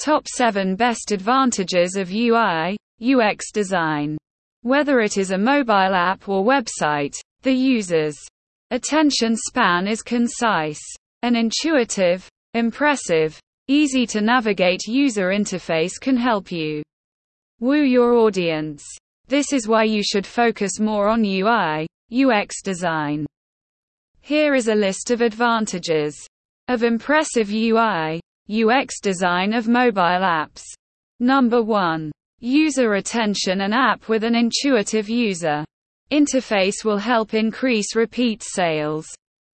Top 7 Best Advantages of UI, UX Design. Whether it is a mobile app or website, the user's attention span is concise. An intuitive, impressive, easy to navigate user interface can help you woo your audience. This is why you should focus more on UI, UX design. Here is a list of advantages of impressive UI, UX design of mobile apps. Number 1. User attention An app with an intuitive user interface will help increase repeat sales.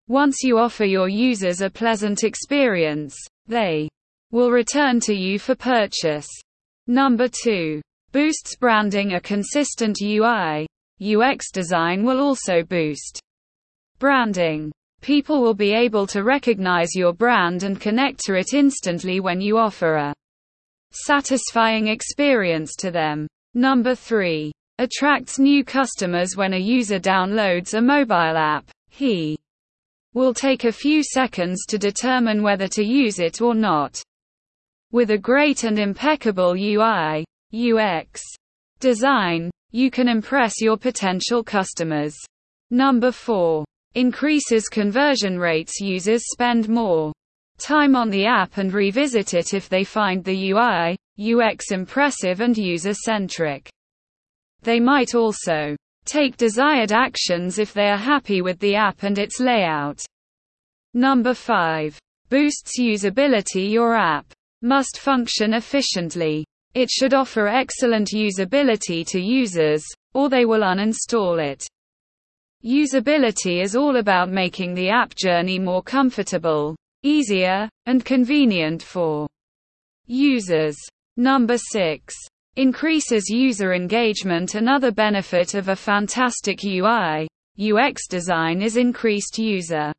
Once you offer your users a pleasant experience, they will return to you for purchase. Number 2. Boosts branding A consistent UI, UX design will also boost branding. People will be able to recognize your brand and connect to it instantly when you offer a satisfying experience to them. Number 3. Attracts new customers when a user downloads a mobile app. He will take a few seconds to determine whether to use it or not. With a great and impeccable UI, UX design, you can impress your potential customers. Number 4 increases conversion rates. Users spend more time on the app and revisit it if they find the UI, UX impressive and user centric. They might also take desired actions if they are happy with the app and its layout. Number 5. Boosts usability. Your app must function efficiently. It should offer excellent usability to users, or they will uninstall it. Usability is all about making the app journey more comfortable, easier, and convenient for users. Number 6. Increases user engagement. Another benefit of a fantastic UI, UX design is increased user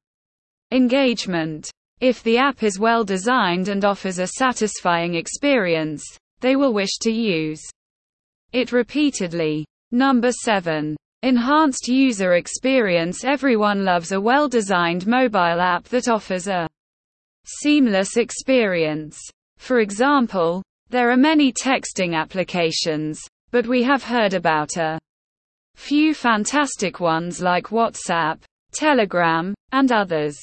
engagement. If the app is well designed and offers a satisfying experience, they will wish to use it repeatedly. Number 7. Enhanced user experience Everyone loves a well-designed mobile app that offers a seamless experience. For example, there are many texting applications, but we have heard about a few fantastic ones like WhatsApp, Telegram, and others.